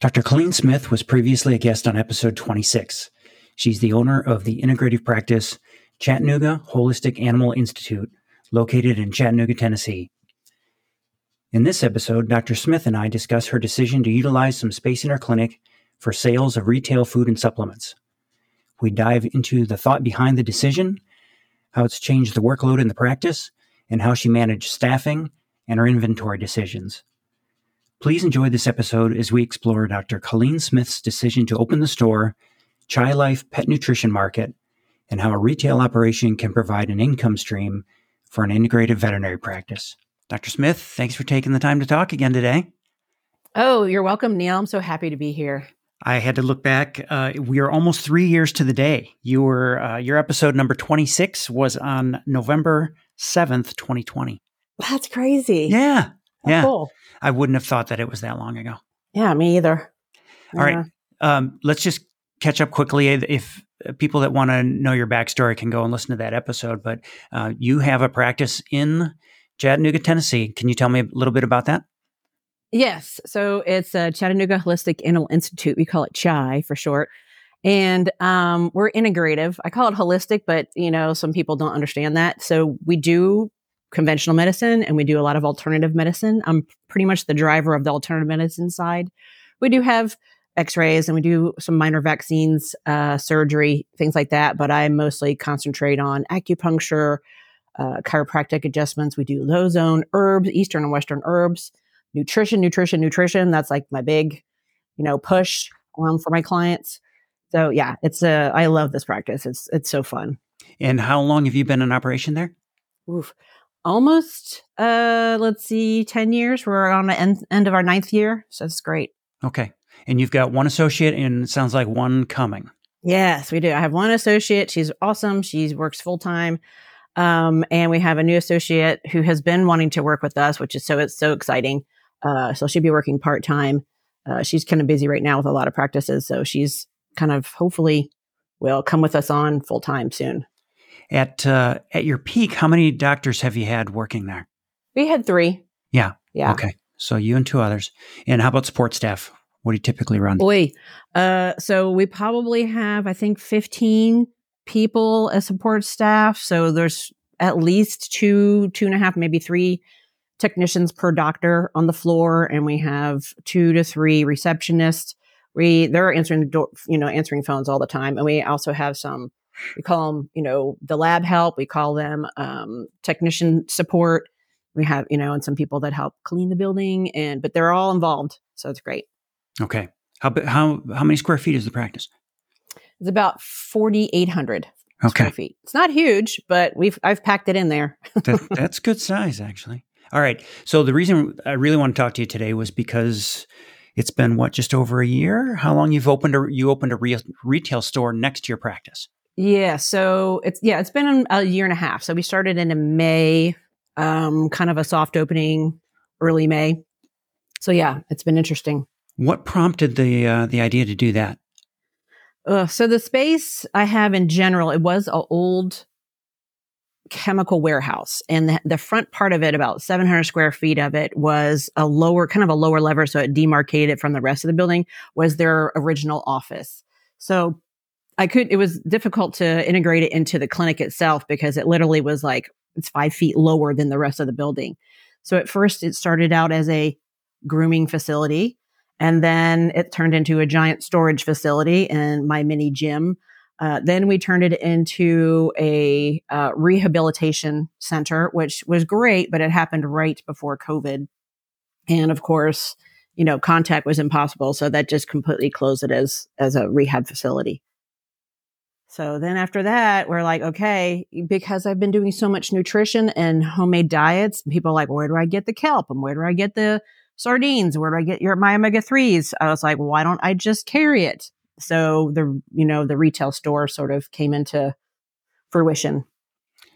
Dr. Colleen Smith was previously a guest on episode 26. She's the owner of the integrative practice Chattanooga Holistic Animal Institute, located in Chattanooga, Tennessee. In this episode, Dr. Smith and I discuss her decision to utilize some space in her clinic for sales of retail food and supplements. We dive into the thought behind the decision, how it's changed the workload in the practice, and how she managed staffing and her inventory decisions. Please enjoy this episode as we explore Dr. Colleen Smith's decision to open the store, Chai Life Pet Nutrition Market, and how a retail operation can provide an income stream for an integrated veterinary practice. Dr. Smith, thanks for taking the time to talk again today. Oh, you're welcome, Neil. I'm so happy to be here. I had to look back. Uh, we are almost three years to the day. You were uh, your episode number 26 was on November 7th, 2020. That's crazy. Yeah, Oh, yeah. Cool. I wouldn't have thought that it was that long ago. Yeah, me either. All right. Um, let's just catch up quickly. If uh, people that want to know your backstory can go and listen to that episode, but uh, you have a practice in Chattanooga, Tennessee. Can you tell me a little bit about that? Yes. So it's a Chattanooga Holistic Animal Institute. We call it CHI for short. And um, we're integrative. I call it holistic, but you know, some people don't understand that. So we do conventional medicine and we do a lot of alternative medicine. I'm pretty much the driver of the alternative medicine side. We do have x-rays and we do some minor vaccines, uh, surgery, things like that. But I mostly concentrate on acupuncture, uh, chiropractic adjustments. We do low zone herbs, Eastern and Western herbs, nutrition, nutrition, nutrition. That's like my big, you know, push um, for my clients. So yeah, it's a, I love this practice. It's, it's so fun. And how long have you been in operation there? Oof. Almost, uh, let's see, 10 years. We're on the end, end of our ninth year. So it's great. Okay. And you've got one associate and it sounds like one coming. Yes, we do. I have one associate. She's awesome. She works full time. Um, and we have a new associate who has been wanting to work with us, which is so, it's so exciting. Uh, so she'll be working part time. Uh, she's kind of busy right now with a lot of practices. So she's kind of hopefully will come with us on full time soon. At uh, at your peak, how many doctors have you had working there? We had three. Yeah. Yeah. Okay. So you and two others. And how about support staff? What do you typically run? Boy, uh, so we probably have, I think, 15 people as support staff. So there's at least two, two and a half, maybe three technicians per doctor on the floor. And we have two to three receptionists. We, they're answering the door, you know, answering phones all the time. And we also have some, we call them, you know, the lab help. We call them, um, technician support. We have, you know, and some people that help clean the building and, but they're all involved. So it's great. Okay. How how how many square feet is the practice? It's about 4,800 Okay. square feet. It's not huge, but we've I've packed it in there. that, that's good size, actually. All right. So the reason I really want to talk to you today was because it's been what just over a year. How long you've opened a you opened a real retail store next to your practice? Yeah, so it's yeah, it's been a year and a half. So we started in May, um, kind of a soft opening, early May. So yeah, it's been interesting. What prompted the uh, the idea to do that? Uh, so the space I have in general, it was an old chemical warehouse, and the, the front part of it, about 700 square feet of it, was a lower, kind of a lower lever, so it demarcated it from the rest of the building. Was their original office. So I could. It was difficult to integrate it into the clinic itself because it literally was like it's five feet lower than the rest of the building. So at first, it started out as a grooming facility. And then it turned into a giant storage facility and my mini gym. Uh, then we turned it into a uh, rehabilitation center, which was great, but it happened right before COVID. And of course, you know, contact was impossible. So that just completely closed it as, as a rehab facility. So then after that, we're like, okay, because I've been doing so much nutrition and homemade diets, people are like, where do I get the kelp and where do I get the sardines? Where do I get your my omega threes? I was like, why don't I just carry it? So the you know the retail store sort of came into fruition.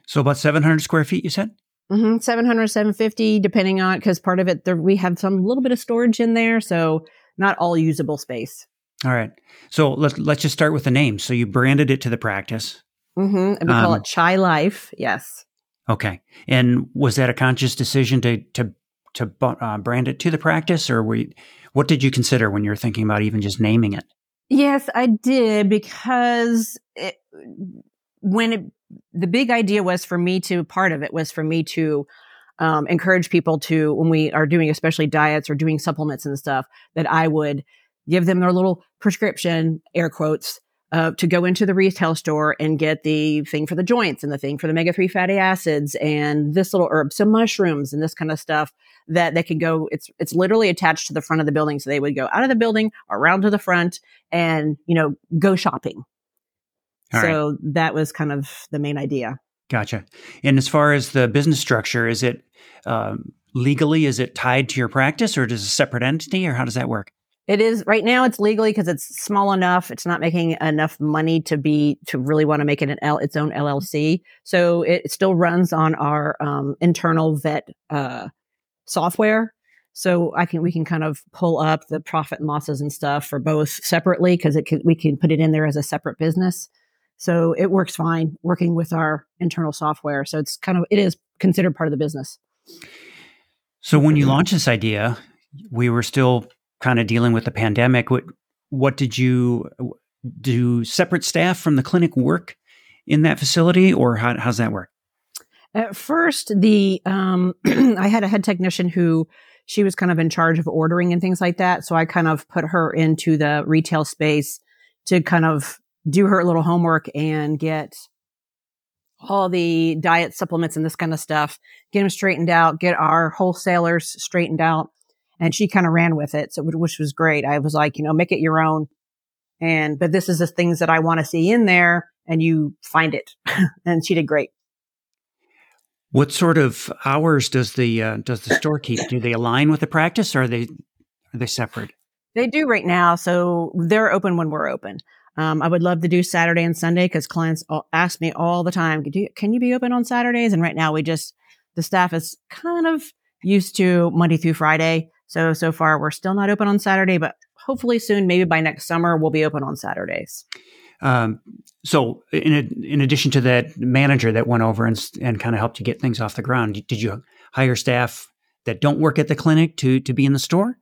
So about seven hundred square feet, you said. Mm-hmm. 700, 750, depending on because part of it there, we have some little bit of storage in there, so not all usable space. All right. So let's let's just start with the name. So you branded it to the practice. Mm-hmm. And we call Um, it Chai Life. Yes. Okay. And was that a conscious decision to to to uh, brand it to the practice, or we, what did you consider when you were thinking about even just naming it? Yes, I did because it, when it, the big idea was for me to part of it was for me to um, encourage people to when we are doing especially diets or doing supplements and stuff that I would give them their little prescription air quotes uh, to go into the retail store and get the thing for the joints and the thing for the omega 3 fatty acids and this little herb, some mushrooms and this kind of stuff that they could go, it's, it's literally attached to the front of the building. So they would go out of the building around to the front and, you know, go shopping. All so right. that was kind of the main idea. Gotcha. And as far as the business structure, is it um, legally, is it tied to your practice or is it a separate entity or how does that work? It is right now. It's legally because it's small enough. It's not making enough money to be to really want to make it an L, its own LLC. So it still runs on our um, internal vet uh, software. So I can we can kind of pull up the profit and losses and stuff for both separately because it can, we can put it in there as a separate business. So it works fine working with our internal software. So it's kind of it is considered part of the business. So when you launched this idea, we were still kind of dealing with the pandemic. What what did you do? Separate staff from the clinic work in that facility, or how, how's that work? At first, the um, I had a head technician who she was kind of in charge of ordering and things like that. So I kind of put her into the retail space to kind of do her little homework and get all the diet supplements and this kind of stuff, get them straightened out, get our wholesalers straightened out, and she kind of ran with it. So, which was great. I was like, you know, make it your own. And, but this is the things that I want to see in there and you find it. and she did great. What sort of hours does the, uh, does the store keep? Do they align with the practice or are they, are they separate? They do right now. So they're open when we're open. Um, I would love to do Saturday and Sunday because clients ask me all the time, can you be open on Saturdays? And right now we just, the staff is kind of used to Monday through Friday. So, so far we're still not open on Saturday, but hopefully soon, maybe by next summer, we'll be open on Saturdays. Um, so in, in addition to that manager that went over and, and kind of helped you get things off the ground, did you hire staff that don't work at the clinic to, to be in the store?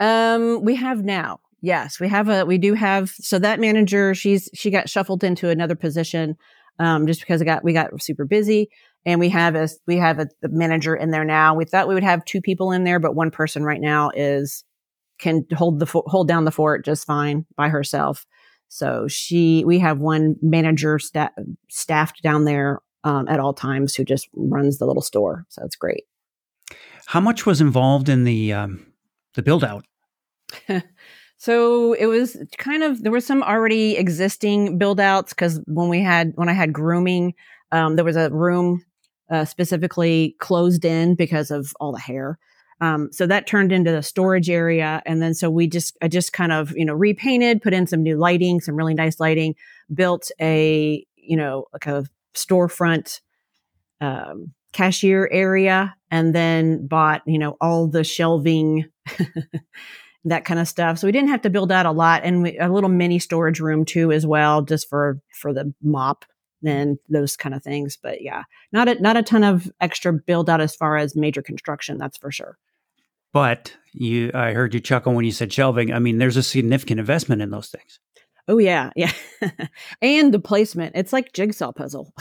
Um, we have now. Yes, we have a, we do have, so that manager, she's, she got shuffled into another position, um, just because it got, we got super busy and we have a we have a, manager in there now. We thought we would have two people in there, but one person right now is can hold the fo- hold down the fort just fine by herself. So she we have one manager sta- staffed down there um, at all times who just runs the little store. So it's great. How much was involved in the um, the build out? so it was kind of there was some already existing build outs because when we had when I had grooming, um, there was a room uh, specifically closed in because of all the hair. Um, so that turned into the storage area. And then so we just, I just kind of, you know, repainted, put in some new lighting, some really nice lighting, built a, you know, like a storefront, um, cashier area and then bought, you know, all the shelving, that kind of stuff. So we didn't have to build out a lot and we, a little mini storage room too, as well, just for, for the mop and those kind of things. But yeah, not a, not a ton of extra build out as far as major construction. That's for sure. But you, I heard you chuckle when you said shelving. I mean, there's a significant investment in those things. Oh yeah, yeah, and the placement. It's like jigsaw puzzle.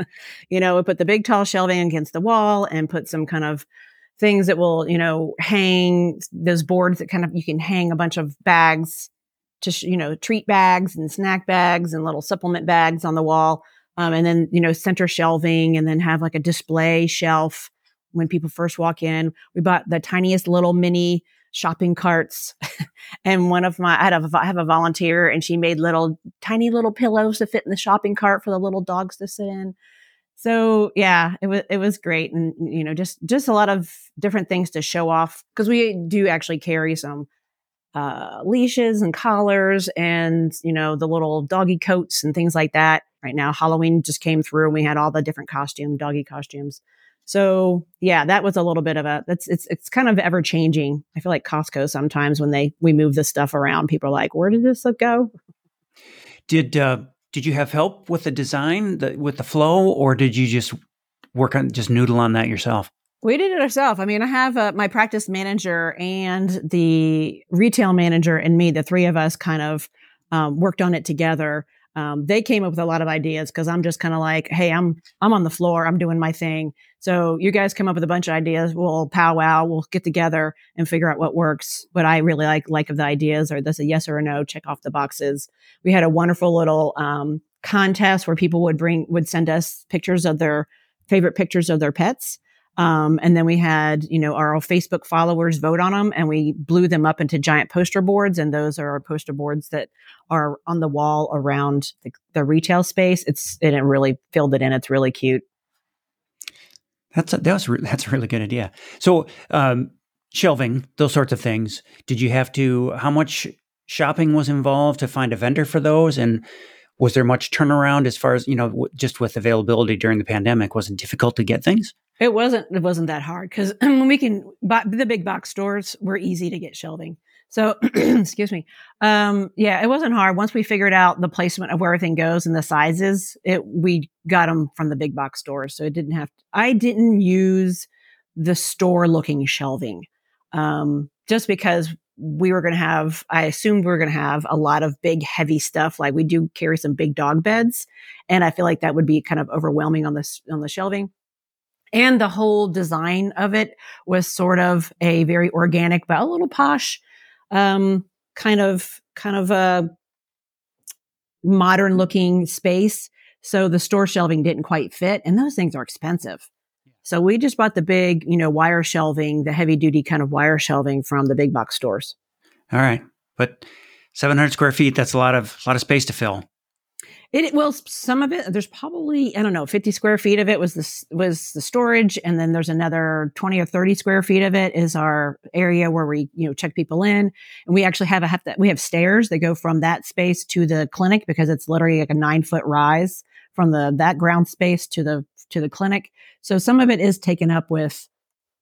you know, put the big tall shelving against the wall and put some kind of things that will, you know, hang those boards that kind of you can hang a bunch of bags to, you know, treat bags and snack bags and little supplement bags on the wall um, and then, you know, center shelving and then have like a display shelf when people first walk in. We bought the tiniest little mini shopping carts. and one of my, I have, a, I have a volunteer and she made little tiny little pillows to fit in the shopping cart for the little dogs to sit in. So yeah, it was, it was great. And, you know, just, just a lot of different things to show off because we do actually carry some uh, leashes and collars and you know the little doggy coats and things like that. Right now halloween just came through and we had all the different costume doggy costumes. So yeah that was a little bit of a that's it's it's kind of ever changing. I feel like costco sometimes when they we move this stuff around people are like where did this go? Did uh did you have help with the design the, with the flow or did you just work on just noodle on that yourself We did it ourselves. I mean, I have uh, my practice manager and the retail manager and me, the three of us kind of um, worked on it together. Um, they came up with a lot of ideas because I'm just kind of like, hey, I'm I'm on the floor, I'm doing my thing. So you guys come up with a bunch of ideas. We'll powwow, we'll get together and figure out what works. What I really like like of the ideas are this a yes or a no, check off the boxes. We had a wonderful little um, contest where people would bring would send us pictures of their favorite pictures of their pets um, and then we had, you know, our Facebook followers vote on them and we blew them up into giant poster boards. And those are our poster boards that are on the wall around the, the retail space. It's, and it really filled it in. It's really cute. That's a, that was re- that's a really good idea. So, um, shelving, those sorts of things. Did you have to? How much shopping was involved to find a vendor for those? And was there much turnaround as far as you know, w- just with availability during the pandemic? Was it difficult to get things? It wasn't. It wasn't that hard because when we can, buy, the big box stores were easy to get shelving. So, excuse me. Um, yeah, it wasn't hard. Once we figured out the placement of where everything goes and the sizes, it we got them from the big box stores. So it didn't have. To, I didn't use the store looking shelving, um, just because we were going to have. I assumed we were going to have a lot of big, heavy stuff. Like we do carry some big dog beds, and I feel like that would be kind of overwhelming on this on the shelving and the whole design of it was sort of a very organic but a little posh um, kind of kind of a modern looking space so the store shelving didn't quite fit and those things are expensive so we just bought the big you know wire shelving the heavy duty kind of wire shelving from the big box stores. All right. But 700 square feet that's a lot of a lot of space to fill. It well, some of it there's probably I don't know, 50 square feet of it was the was the storage, and then there's another 20 or 30 square feet of it is our area where we you know check people in, and we actually have a have that we have stairs that go from that space to the clinic because it's literally like a nine foot rise from the that ground space to the to the clinic. So some of it is taken up with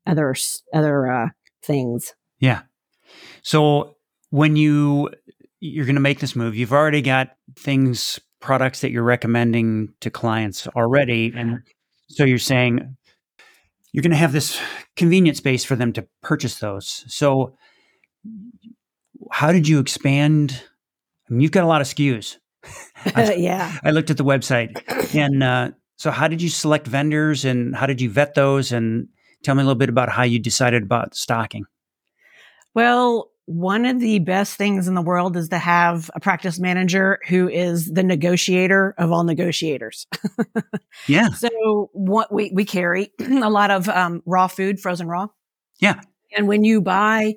other other uh, things. Yeah. So when you you're going to make this move, you've already got things products that you're recommending to clients already. And so you're saying you're going to have this convenient space for them to purchase those. So, how did you expand? I mean, you've got a lot of SKUs. I, yeah. I looked at the website. And uh, so, how did you select vendors and how did you vet those? And tell me a little bit about how you decided about stocking. Well, one of the best things in the world is to have a practice manager who is the negotiator of all negotiators. yeah. So what we, we carry a lot of um, raw food, frozen raw. Yeah. And when you buy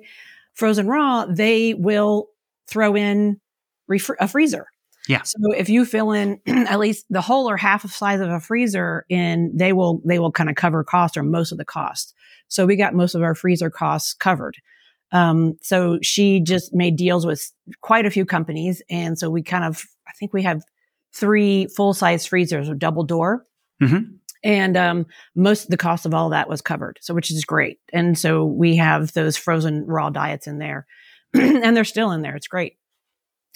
frozen raw, they will throw in ref- a freezer. Yeah. So if you fill in at least the whole or half of size of a freezer in, they will, they will kind of cover cost or most of the cost. So we got most of our freezer costs covered. Um, so she just made deals with quite a few companies. And so we kind of, I think we have three full size freezers with double door. Mm-hmm. And um, most of the cost of all that was covered. So, which is great. And so we have those frozen raw diets in there and they're still in there. It's great.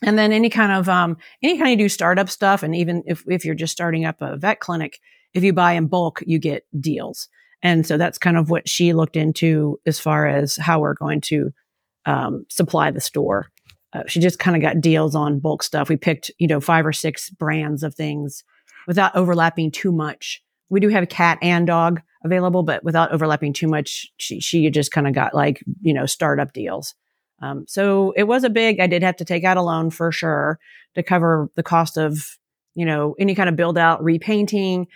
And then any kind of, um, any kind of do startup stuff. And even if, if you're just starting up a vet clinic, if you buy in bulk, you get deals. And so that's kind of what she looked into as far as how we're going to um, supply the store. Uh, she just kind of got deals on bulk stuff. We picked, you know, five or six brands of things without overlapping too much. We do have cat and dog available, but without overlapping too much, she, she just kind of got like, you know, startup deals. Um, so it was a big, I did have to take out a loan for sure to cover the cost of, you know, any kind of build out, repainting,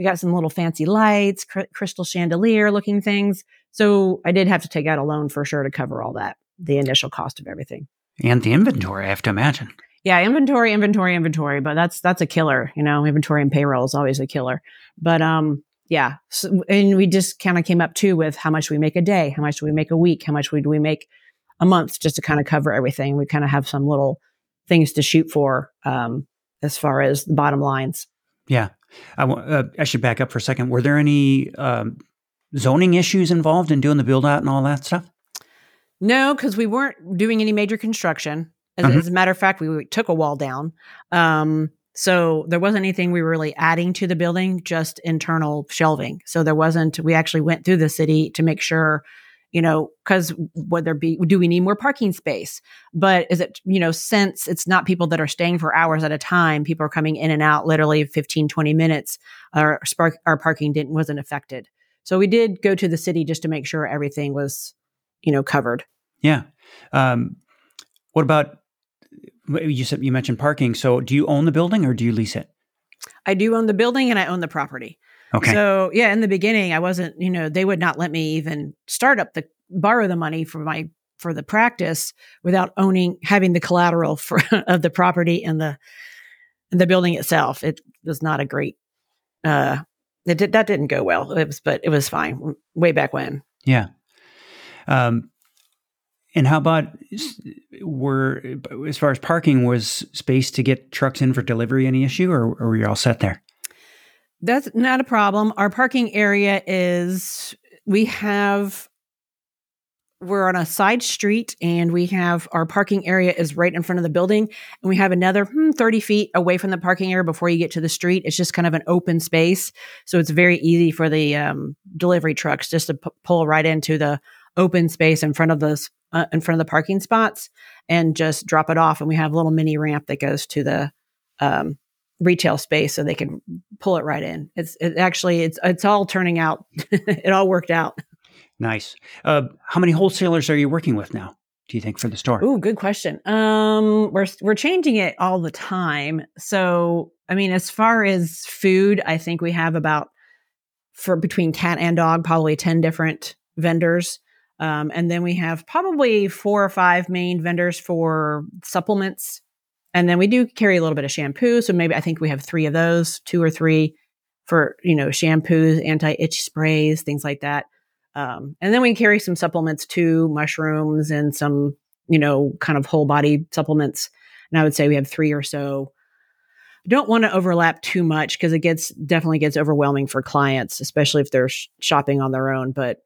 we got some little fancy lights, cr- crystal chandelier looking things. So I did have to take out a loan for sure to cover all that, the initial cost of everything. And the inventory, I have to imagine. Yeah, inventory, inventory, inventory, but that's that's a killer, you know, inventory and payroll is always a killer. But um yeah, so, and we just kind of came up too with how much we make a day, how much do we make a week, how much we do we make a month just to kind of cover everything. We kind of have some little things to shoot for um as far as the bottom lines. Yeah. I, uh, I should back up for a second. Were there any um, zoning issues involved in doing the build out and all that stuff? No, because we weren't doing any major construction. As, mm-hmm. as, a matter of fact, we took a wall down. Um, So there wasn't anything we were really adding to the building, just internal shelving. So there wasn't, we actually went through the city to make sure, you know, because would there be, do we need more parking space? But is it, you know, since it's not people that are staying for hours at a time, people are coming in and out literally 15, 20 minutes, our, spark, our parking didn't, wasn't affected. So we did go to the city just to make sure everything was, you know, covered. Yeah. Um, what about you said you mentioned parking. So do you own the building or do you lease it? I do own the building and I own the property. Okay. So yeah, in the beginning, I wasn't, you know, they would not let me even start up the borrow the money for my for the practice without owning having the collateral for of the property and the and the building itself. It was not a great. uh it did, that didn't go well. It was, but it was fine way back when. Yeah. Um, and how about were as far as parking was space to get trucks in for delivery any issue, or, or were you all set there? That's not a problem. Our parking area is we have we're on a side street and we have our parking area is right in front of the building and we have another hmm, 30 feet away from the parking area before you get to the street it's just kind of an open space so it's very easy for the um, delivery trucks just to p- pull right into the open space in front of those uh, in front of the parking spots and just drop it off. And we have a little mini ramp that goes to the um, retail space so they can pull it right in. It's it actually it's it's all turning out. it all worked out. Nice. Uh, how many wholesalers are you working with now? Do you think for the store? Oh, good question. Um, we're we're changing it all the time. So, I mean, as far as food, I think we have about for between cat and dog, probably ten different vendors. Um, and then we have probably four or five main vendors for supplements. And then we do carry a little bit of shampoo. So maybe I think we have three of those, two or three for, you know, shampoos, anti itch sprays, things like that. Um, and then we carry some supplements too, mushrooms and some, you know, kind of whole body supplements. And I would say we have three or so. Don't want to overlap too much because it gets definitely gets overwhelming for clients, especially if they're sh- shopping on their own. But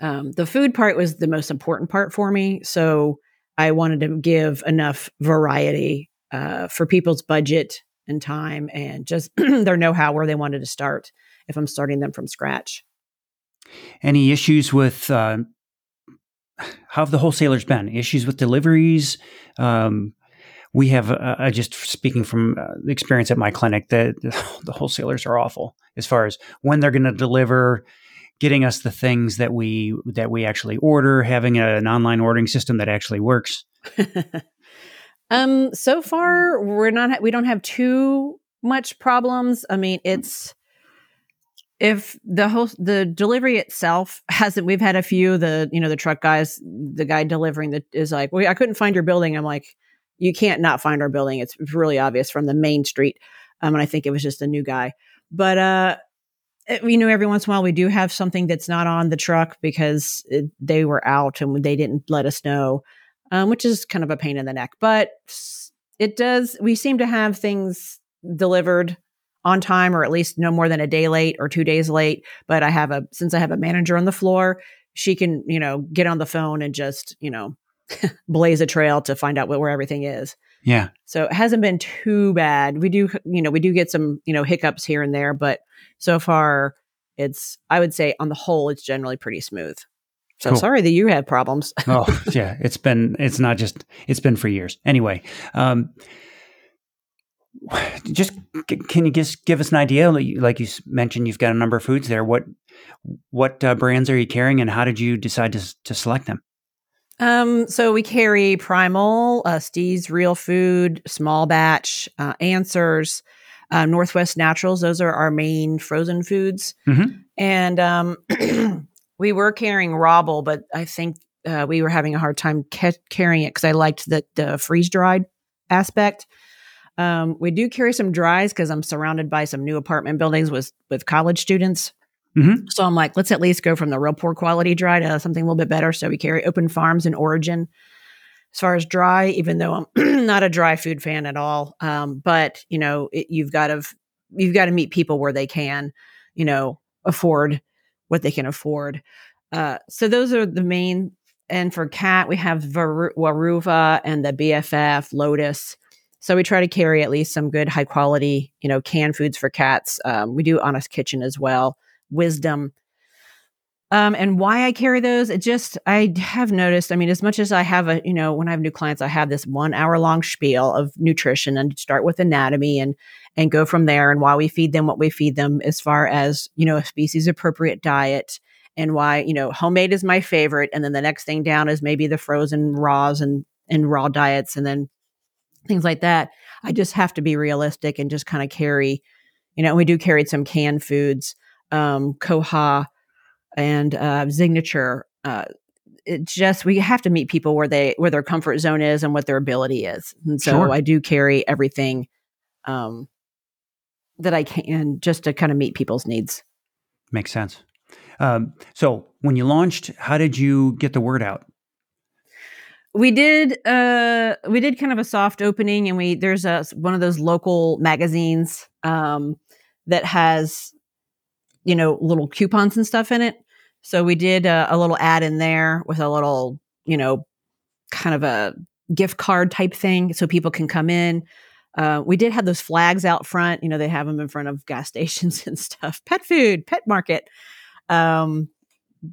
um, the food part was the most important part for me. So I wanted to give enough variety uh, for people's budget and time and just their know how where they wanted to start if I'm starting them from scratch. Any issues with uh, how have the wholesalers been? Issues with deliveries? Um, we have uh, uh just speaking from uh, the experience at my clinic the, the wholesalers are awful as far as when they're going to deliver getting us the things that we that we actually order, having a, an online ordering system that actually works? um, so far we're not we don't have too much problems. I mean, it's if the whole the delivery itself hasn't we've had a few the you know the truck guys the guy delivering that is like well i couldn't find your building i'm like you can't not find our building it's really obvious from the main street um, and i think it was just a new guy but uh, you know, every once in a while we do have something that's not on the truck because it, they were out and they didn't let us know, um, which is kind of a pain in the neck. But it does, we seem to have things delivered on time or at least no more than a day late or two days late. But I have a, since I have a manager on the floor, she can, you know, get on the phone and just, you know, blaze a trail to find out where everything is. Yeah. So it hasn't been too bad. We do, you know, we do get some, you know, hiccups here and there, but so far it's, I would say on the whole, it's generally pretty smooth. So cool. sorry that you had problems. oh yeah, it's been, it's not just, it's been for years. Anyway, um, just can you just give us an idea? Like you mentioned, you've got a number of foods there. What what uh, brands are you carrying, and how did you decide to to select them? Um, so we carry Primal, uh, Steve's Real Food, Small Batch, uh, Answers, uh, Northwest Naturals. Those are our main frozen foods. Mm-hmm. And um, we were carrying Rabble, but I think uh, we were having a hard time ca- carrying it because I liked the, the freeze dried aspect. Um, we do carry some dries because I'm surrounded by some new apartment buildings with with college students. Mm-hmm. So I'm like, let's at least go from the real poor quality dry to something a little bit better. So we carry Open Farms in Orijen. As far as dry, even though I'm not a dry food fan at all, um, but you know, it, you've got to you've got to meet people where they can, you know, afford what they can afford. Uh, so those are the main. And for cat, we have Weruva and the BFF Lotus. So we try to carry at least some good high quality, you know, canned foods for cats. Um, we do Honest Kitchen as well, Wisdom. Um, and why I carry those, it just, I have noticed, I mean, as much as I have a, you know, when I have new clients, I have this one hour long spiel of nutrition and start with anatomy and, and go from there and why we feed them what we feed them as far as, you know, a species appropriate diet and why, you know, homemade is my favorite. And then the next thing down is maybe the frozen raws and, and raw diets. And then things like that. I just have to be realistic and just kind of carry, you know, we do carry some canned foods, um, Koha and uh, Signature. Uh, it's just we have to meet people where they where their comfort zone is and what their ability is, and so sure. I do carry everything um, that I can just to kind of meet people's needs. Makes sense. Um, so when you launched, how did you get the word out? we did uh we did kind of a soft opening and we there's a one of those local magazines um that has you know little coupons and stuff in it. So we did a, a little ad in there with a little you know kind of a gift card type thing so people can come in. Uh, we did have those flags out front. You know they have them in front of gas stations and stuff. Pet food pet market. Um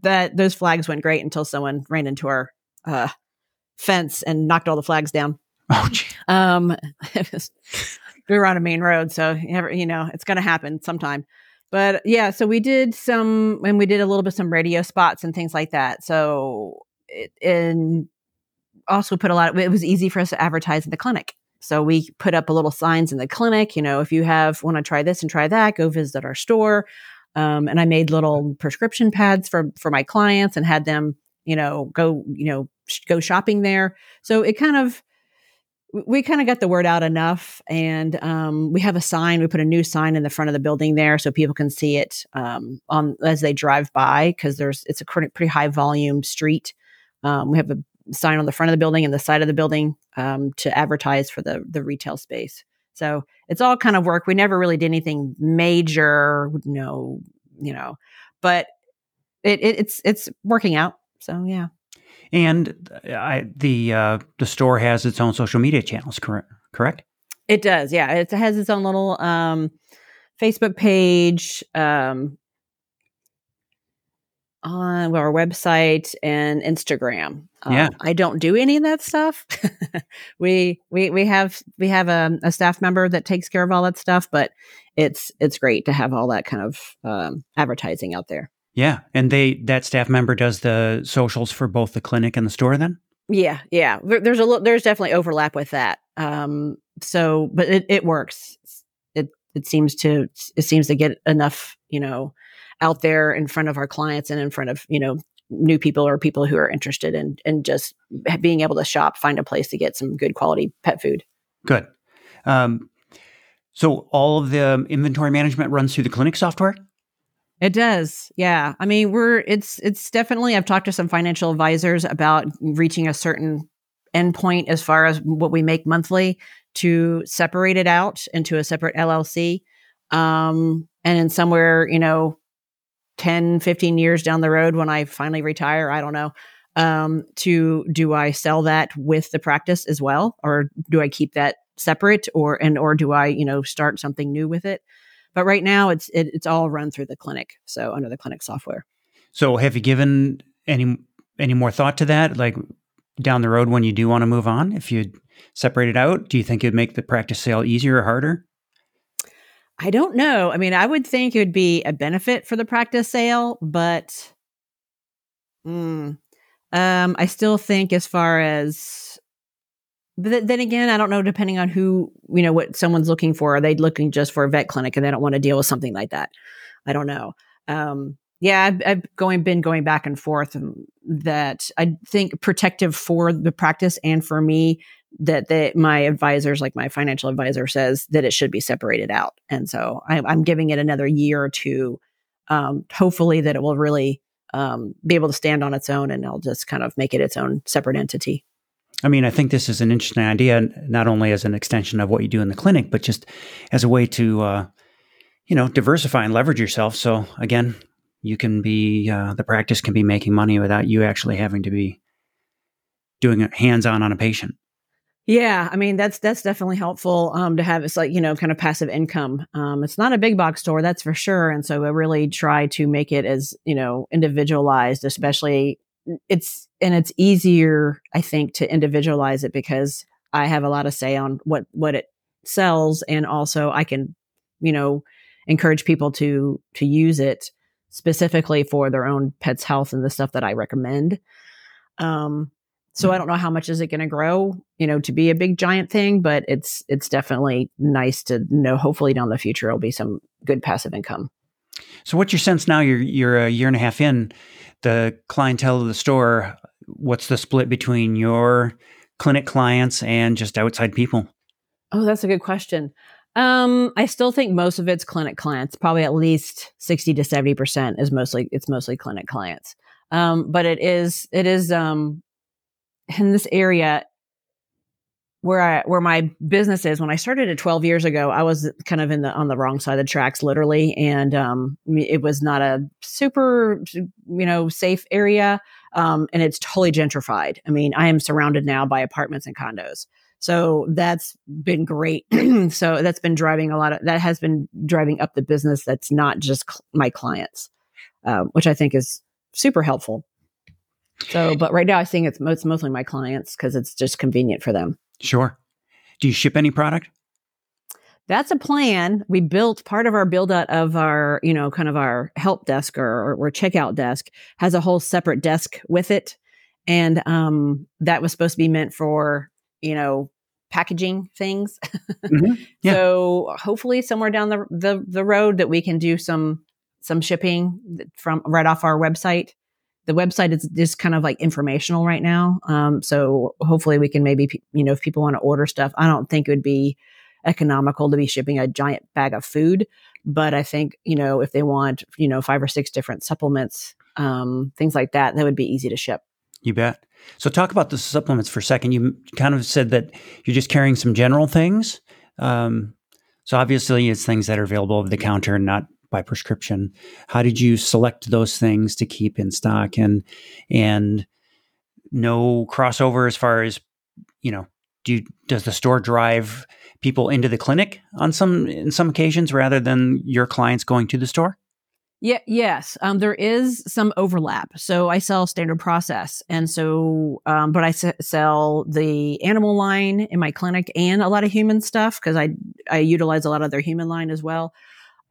that those flags went great until someone ran into our uh fence and knocked all the flags down. Oh, um, we were on a main road, so you know it's going to happen sometime. But yeah, so we did some, and we did a little bit some radio spots and things like that. So it, and also put a lot. Of, it was easy for us to advertise in the clinic. So we put up a little signs in the clinic. You know, if you have want to try this and try that, go visit our store. Um, and I made little prescription pads for for my clients and had them, you know, go you know go shopping there. So it kind of we kind of got the word out enough and um, we have a sign we put a new sign in the front of the building there so people can see it um, on as they drive by because there's it's a pretty high volume street. Um, we have a sign on the front of the building and the side of the building um, to advertise for the the retail space. So it's all kind of work. We never really did anything major no you know but it, it it's it's working out. So yeah and I, the uh, the store has its own social media channels, correct? Correct. It does, yeah. It has its own little um, Facebook page, um, on our website and Instagram. Um, yeah, I don't do any of that stuff. we we we have we have a, a, staff member that takes care of all that stuff, but it's it's great to have all that kind of um, advertising out there. Yeah, and they that staff member does the socials for both the clinic and the store. Then. Yeah, yeah. There's a there's definitely overlap with that. Um, so, but it, it works. It it seems to it seems to get enough you know out there in front of our clients and in front of you know new people or people who are interested in in just being able to shop, find a place to get some good quality pet food. Good. Um, so all of the inventory management runs through the clinic software. It does. Yeah. I mean, we're it's it's definitely I've talked to some financial advisors about reaching a certain endpoint as far as what we make monthly to separate it out into a separate LLC. Um and then somewhere, you know, 10, 15 years down the road when I finally retire, I don't know, um to do I sell that with the practice as well or do I keep that separate or and or do I, you know, start something new with it? But right now, it's it, it's all run through the clinic, so under the clinic software. So, have you given any any more thought to that? Like down the road, when you do want to move on, if you separate it out, do you think it'd make the practice sale easier or harder? I don't know. I mean, I would think it would be a benefit for the practice sale, but mm, um, I still think as far as but then again, I don't know. Depending on who you know, what someone's looking for, are they looking just for a vet clinic and they don't want to deal with something like that? I don't know. Um, yeah, I've, I've, going been going back and forth um, that I think protective for the practice and for me that that my advisors, like my financial advisor, says that it should be separated out, and so I, am giving it another year or two. Um, hopefully, that it will really um, be able to stand on its own, and I'll just kind of make it its own separate entity. I mean, I think this is an interesting idea, not only as an extension of what you do in the clinic, but just as a way to, uh, you know, diversify and leverage yourself. So again, you can be uh, the practice can be making money without you actually having to be doing hands on on a patient. Yeah, I mean that's that's definitely helpful um, to have. It's like you know, kind of passive income. Um, it's not a big box store, that's for sure. And so I really try to make it as you know individualized, especially it's and it's easier, I think, to individualize it because I have a lot of say on what what it sells, and also I can, you know, encourage people to to use it specifically for their own pet's health and the stuff that I recommend. Um, so I don't know how much is it going to grow, you know, to be a big giant thing, but it's it's definitely nice to know. Hopefully, down the future, it'll be some good passive income. So, what's your sense now? You're you're a year and a half in. The clientele of the store. What's the split between your clinic clients and just outside people? Oh, that's a good question. Um, I still think most of it's clinic clients. Probably at least sixty to seventy percent is mostly it's mostly clinic clients. Um, but it is it is um in this area where I where my business is when I started it 12 years ago I was kind of in the on the wrong side of the tracks literally. And um, it was not a super you know safe area um, and it's totally gentrified. I mean I am surrounded now by apartments and condos. So that's been great. So that's been driving a lot of that has been driving up the business that's not just cl- my clients um, which I think is super helpful. So, but right now I think it's, it's mostly my clients because it's just convenient for them. Sure. Do you ship any product? That's a plan. We built part of our build out of our, you know, kind of our help desk or, or checkout desk has a whole separate desk with it. And um, that was supposed to be meant for, you know, packaging things. mm-hmm. yeah. So hopefully somewhere down the, the the road that we can do some some shipping from right off our website the website is just kind of like informational right now. Um, so hopefully we can maybe, you know, if people want to order stuff, I don't think it would be economical to be shipping a giant bag of food. But I think, you know, if they want, you know, five or six different supplements, um, things like that, that would be easy to ship. You bet. So talk about the supplements for a second. You kind of said that you're just carrying some general things. Um, so obviously it's things that are available over the counter and not by prescription. How did you select those things to keep in stock and and no crossover as far as you know do you, does the store drive people into the clinic on some in some occasions rather than your clients going to the store? Yeah, yes. Um, there is some overlap. So I sell standard process, and so, um, but I s- sell the animal line in my clinic and a lot of human stuff because I I utilize a lot of their human line as well.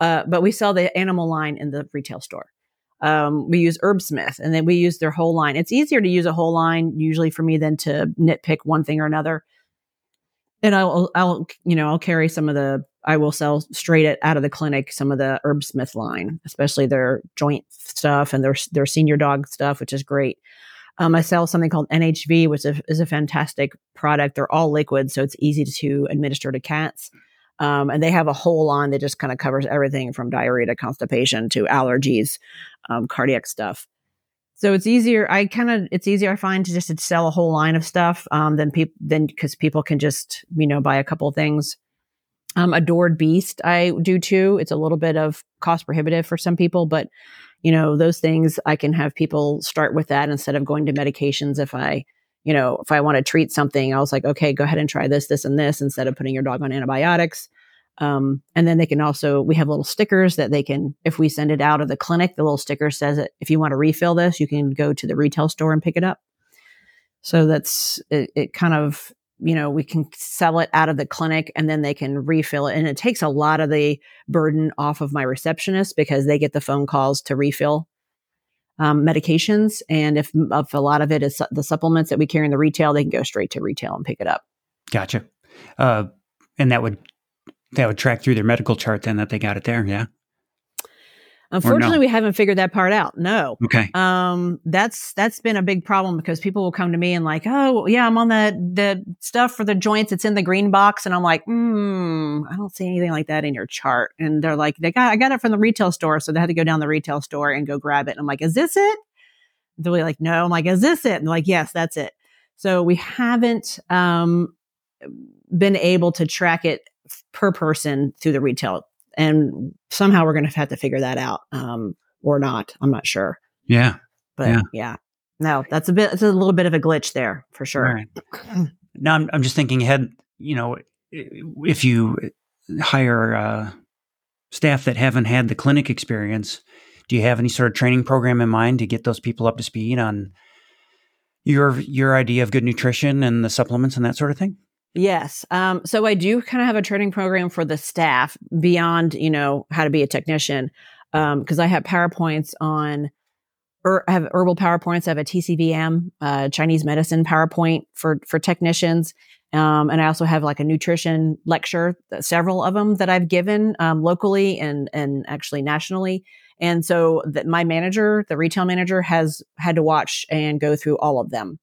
Uh, but we sell the animal line in the retail store. Um, we use Herbsmith and then we use their whole line. It's easier to use a whole line usually for me than to nitpick one thing or another. And I'll, I'll, you know, I'll carry some of the, I will sell straight out of the clinic some of the Herbsmith line, especially their joint stuff and their their senior dog stuff, which is great. Um, I sell something called NHV, which is a, is a fantastic product. They're all liquid, so it's easy to administer to cats. Um, and they have a whole line that just kind of covers everything from diarrhea to constipation to allergies, um, cardiac stuff. So it's easier. I kind of it's easier I find to just to sell a whole line of stuff um, than people than because people can just you know buy a couple things. Um, Adored Beast I do too. It's a little bit of cost prohibitive for some people, but you know those things I can have people start with that instead of going to medications if I you know, if I want to treat something, I was like, okay, go ahead and try this, this, and this instead of putting your dog on antibiotics. Um, and then they can also, we have little stickers that they can, if we send it out of the clinic, the little sticker says that if you want to refill this, you can go to the retail store and pick it up. So that's, it, it kind of, you know, we can sell it out of the clinic and then they can refill it. And it takes a lot of the burden off of my receptionist because they get the phone calls to refill um, medications. And if, if a lot of it is the supplements that we carry in the retail, they can go straight to retail and pick it up. Gotcha. Uh, and that would that would track through their medical chart then that they got it there. Yeah. Unfortunately, no? we haven't figured that part out. No. Okay. Um, that's that's been a big problem because people will come to me and like, oh yeah, I'm on the the stuff for the joints. It's in the green box, and I'm like, hmm, I don't see anything like that in your chart. And they're like, they got I got it from the retail store, so they had to go down the retail store and go grab it. And I'm like, is this it? They're like, no. I'm like, is this it? And like, yes, that's it. So we haven't um been able to track it per person through the retail and somehow we're going to have to figure that out um, or not. I'm not sure. Yeah. But yeah. yeah. No, that's a bit, it's a little bit of a glitch there for sure. Right. Now I'm, I'm just thinking ahead, you know, if you hire uh, staff that haven't had the clinic experience, do you have any sort of training program in mind to get those people up to speed on your your idea of good nutrition and the supplements and that sort of thing? Yes. Um, so I do kind of have a training program for the staff beyond, you know, how to be a technician. Um, cause I have PowerPoints on, or I have herbal PowerPoints. I have a TCVM, uh, Chinese medicine PowerPoint for, for technicians. Um, and I also have like a nutrition lecture, several of them that I've given, um, locally and, and actually nationally. And so that my manager, the retail manager has had to watch and go through all of them.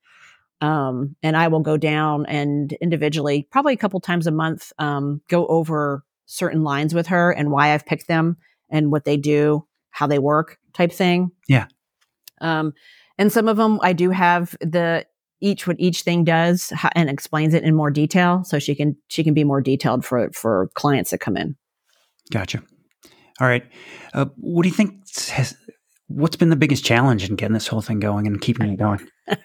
Um, and I will go down and individually, probably a couple times a month, um, go over certain lines with her and why I've picked them and what they do, how they work type thing. Yeah. Um, and some of them I do have the each what each thing does and explains it in more detail so she can she can be more detailed for for clients that come in. Gotcha. All right. Uh, what do you think has, what's been the biggest challenge in getting this whole thing going and keeping it going?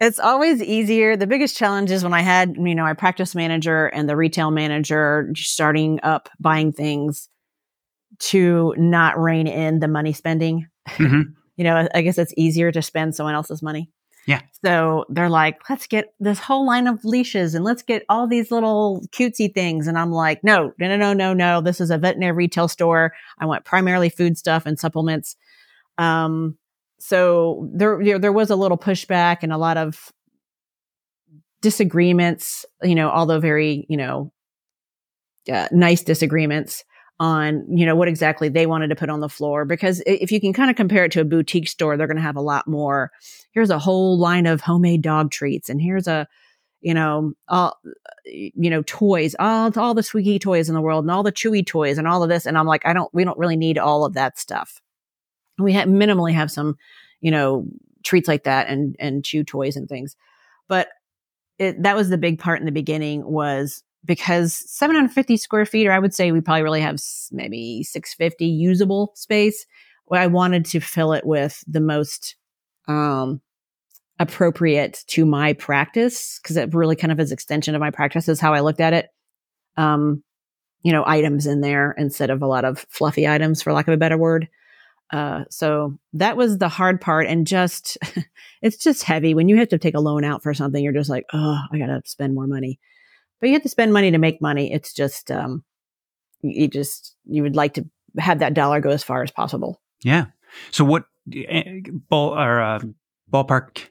it's always easier. The biggest challenge is when I had, you know, my practice manager and the retail manager starting up buying things to not rein in the money spending. Mm-hmm. you know, I guess it's easier to spend someone else's money. Yeah. So they're like, let's get this whole line of leashes and let's get all these little cutesy things. And I'm like, no, no, no, no, no, no. This is a veterinary retail store. I want primarily food stuff and supplements. Um, so there, you know, there was a little pushback and a lot of disagreements, you know, although very, you know, uh, nice disagreements on, you know, what exactly they wanted to put on the floor. Because if you can kind of compare it to a boutique store, they're going to have a lot more. Here's a whole line of homemade dog treats, and here's a, you know, all, you know, toys, all, all the squeaky toys in the world, and all the chewy toys, and all of this. And I'm like, I don't, we don't really need all of that stuff. We have minimally have some, you know, treats like that and and chew toys and things, but it, that was the big part in the beginning was because 750 square feet, or I would say we probably really have maybe 650 usable space. I wanted to fill it with the most um, appropriate to my practice because it really kind of is extension of my practice is how I looked at it. Um, you know, items in there instead of a lot of fluffy items, for lack of a better word. Uh, so that was the hard part. And just, it's just heavy when you have to take a loan out for something. You're just like, oh, I got to spend more money but you have to spend money to make money. It's just, um, you just, you would like to have that dollar go as far as possible. Yeah. So what eh, ball or uh, ballpark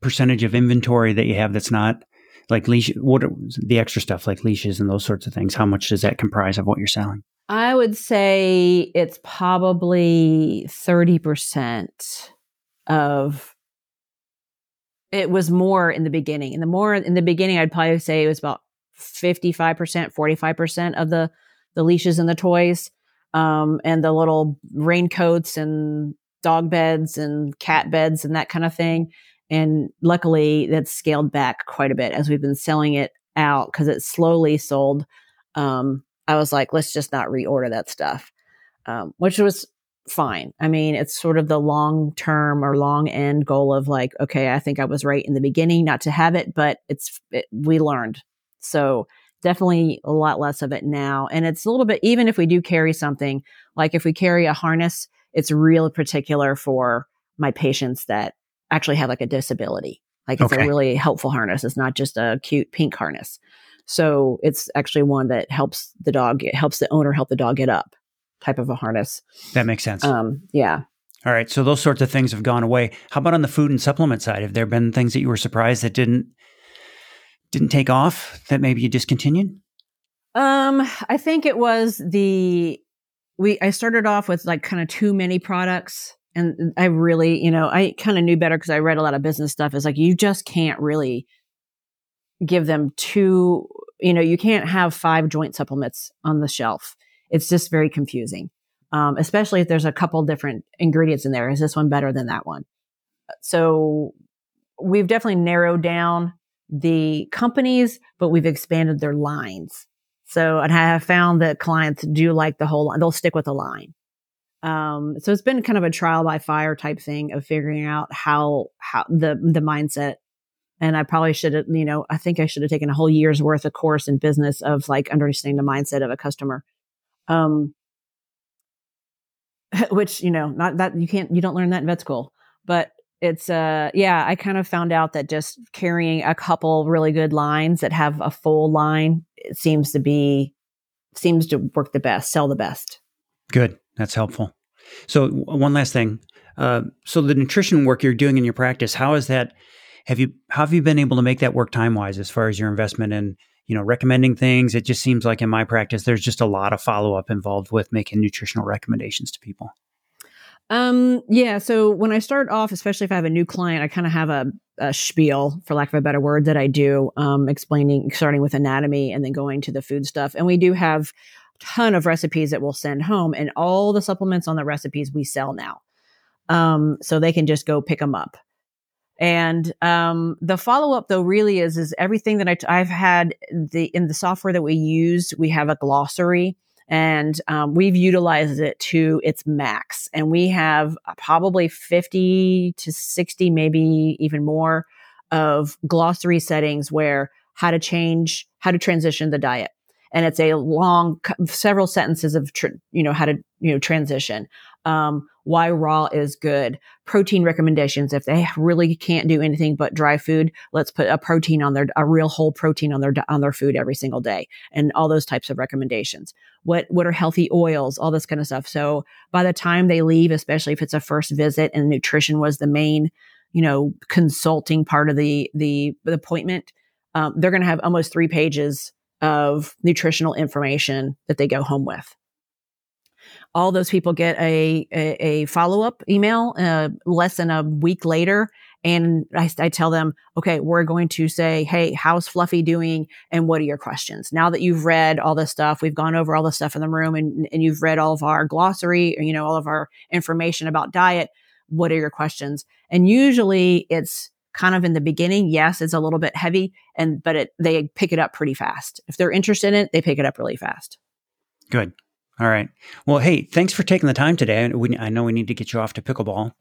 percentage of inventory that you have that's not like leash? What the extra stuff like leashes and those sorts of things? How much does that comprise of what you're selling? I would say it's probably thirty percent of. It was more in the beginning. In the more in the beginning, I'd probably say it was about 55%, 45% of the, the leashes and the toys, um, and the little raincoats and dog beds and cat beds and that kind of thing. And luckily that's scaled back quite a bit as we've been selling it out because it's slowly sold. Um, I was like, let's just not reorder that stuff, um, which was fine. I mean, it's sort of the long term or long end goal of like, okay, I think I was right in the beginning not to have it, but it's, it, we learned so definitely a lot less of it now. And it's a little bit, even if we do carry something, like if we carry a harness, it's real particular for my patients that actually have like a disability. Like it's okay. a really helpful harness. It's not just a cute pink harness. So it's actually one that helps the dog, it helps the owner help the dog get up type of a harness. That makes sense. Um, yeah. All right. So those sorts of things have gone away. How about on the food and supplement side? Have there been things that you were surprised that didn't didn't take off that maybe you discontinued? Um, I think it was the we I started off with like kind of too many products and I really, you know, I kind of knew better because I read a lot of business stuff. It's like you just can't really give them two, you know, you can't have five joint supplements on the shelf. It's just very confusing. Um, especially if there's a couple different ingredients in there. Is this one better than that one? So we've definitely narrowed down the companies, but we've expanded their lines. So, and I have found that clients do like the whole line. They'll stick with the line. Um, so it's been kind of a trial by fire type thing of figuring out how, how the, the mindset And I probably should have, you know, I think I should have taken a whole year's worth of course in business of like understanding the mindset of a customer. Um, which, you know, not that you can't, you don't learn that in vet school, but it's uh yeah i kind of found out that just carrying a couple really good lines that have a full line it seems to be seems to work the best sell the best. Good. That's helpful. So one last thing. Uh, so the nutrition work you're doing in your practice how is that have you have you been able to make that work time wise as far as your investment in you know recommending things it just seems like in my practice there's just a lot of follow up involved with making nutritional recommendations to people um, yeah. So when I start off, especially if I have a new client, I kind of have a, a, spiel, for lack of a better word, that I do, um, explaining, starting with anatomy and then going to the food stuff. And we do have a ton of recipes that we'll send home and all the supplements on the recipes we sell now. Um, so they can just go pick them up. And um, the follow up though really is is everything that I t- I've had the in the software that we use. We have a glossary and um, we've utilized it to its max. And we have probably 50 to 60, maybe even more of glossary settings where how to change, how to transition the diet. And it's a long, several sentences of, tr- you know, how to, you know, transition um, why raw is good. Protein recommendations. If they really can't do anything but dry food, let's put a protein on their, a real whole protein on their, on their food every single day and all those types of recommendations. What, what are healthy oils, all this kind of stuff. So by the time they leave, especially if it's a first visit and nutrition was the main, you know, consulting part of the, the, the appointment, um, they're going to have almost three pages of nutritional information that they go home with all those people get a, a, a follow up email uh, less than a week later. And I, I, tell them, okay, we're going to say, hey, how's Fluffy doing? And what are your questions? Now that you've read all this stuff, we've gone over all the stuff in the room and, and you've read all of our glossary, you know, all of our information about diet. What are your questions? And usually it's kind of in the beginning. Yes, it's a little bit heavy and, but it, they pick it up pretty fast. If they're interested in it, they pick it up really fast. Good. All right. Well, hey, thanks for taking the time today. We, I know we need to get you off to pickleball.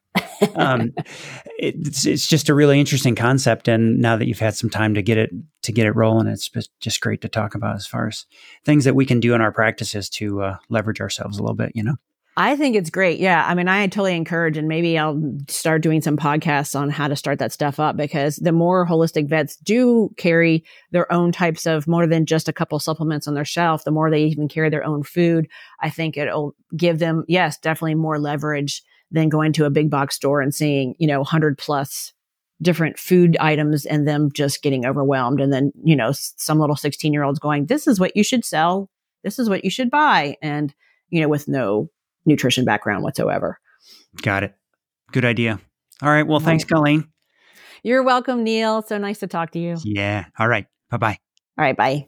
um, it's it's just a really interesting concept, and now that you've had some time to get it to get it rolling, it's just great to talk about as far as things that we can do in our practices to uh, leverage ourselves a little bit. You know. I think it's great. Yeah. I mean, I totally encourage, and maybe I'll start doing some podcasts on how to start that stuff up because the more holistic vets do carry their own types of more than just a couple supplements on their shelf, the more they even carry their own food, I think it'll give them, yes, definitely more leverage than going to a big box store and seeing, you know, 100 plus different food items and them just getting overwhelmed. And then, you know, some little 16 year olds going, this is what you should sell. This is what you should buy. And, you know, with no nutrition background whatsoever. Got it. Good idea. All right. Well, thanks, Colleen. You're welcome, Neil. So nice to talk to you. Yeah. All right. Bye bye. All right. Bye.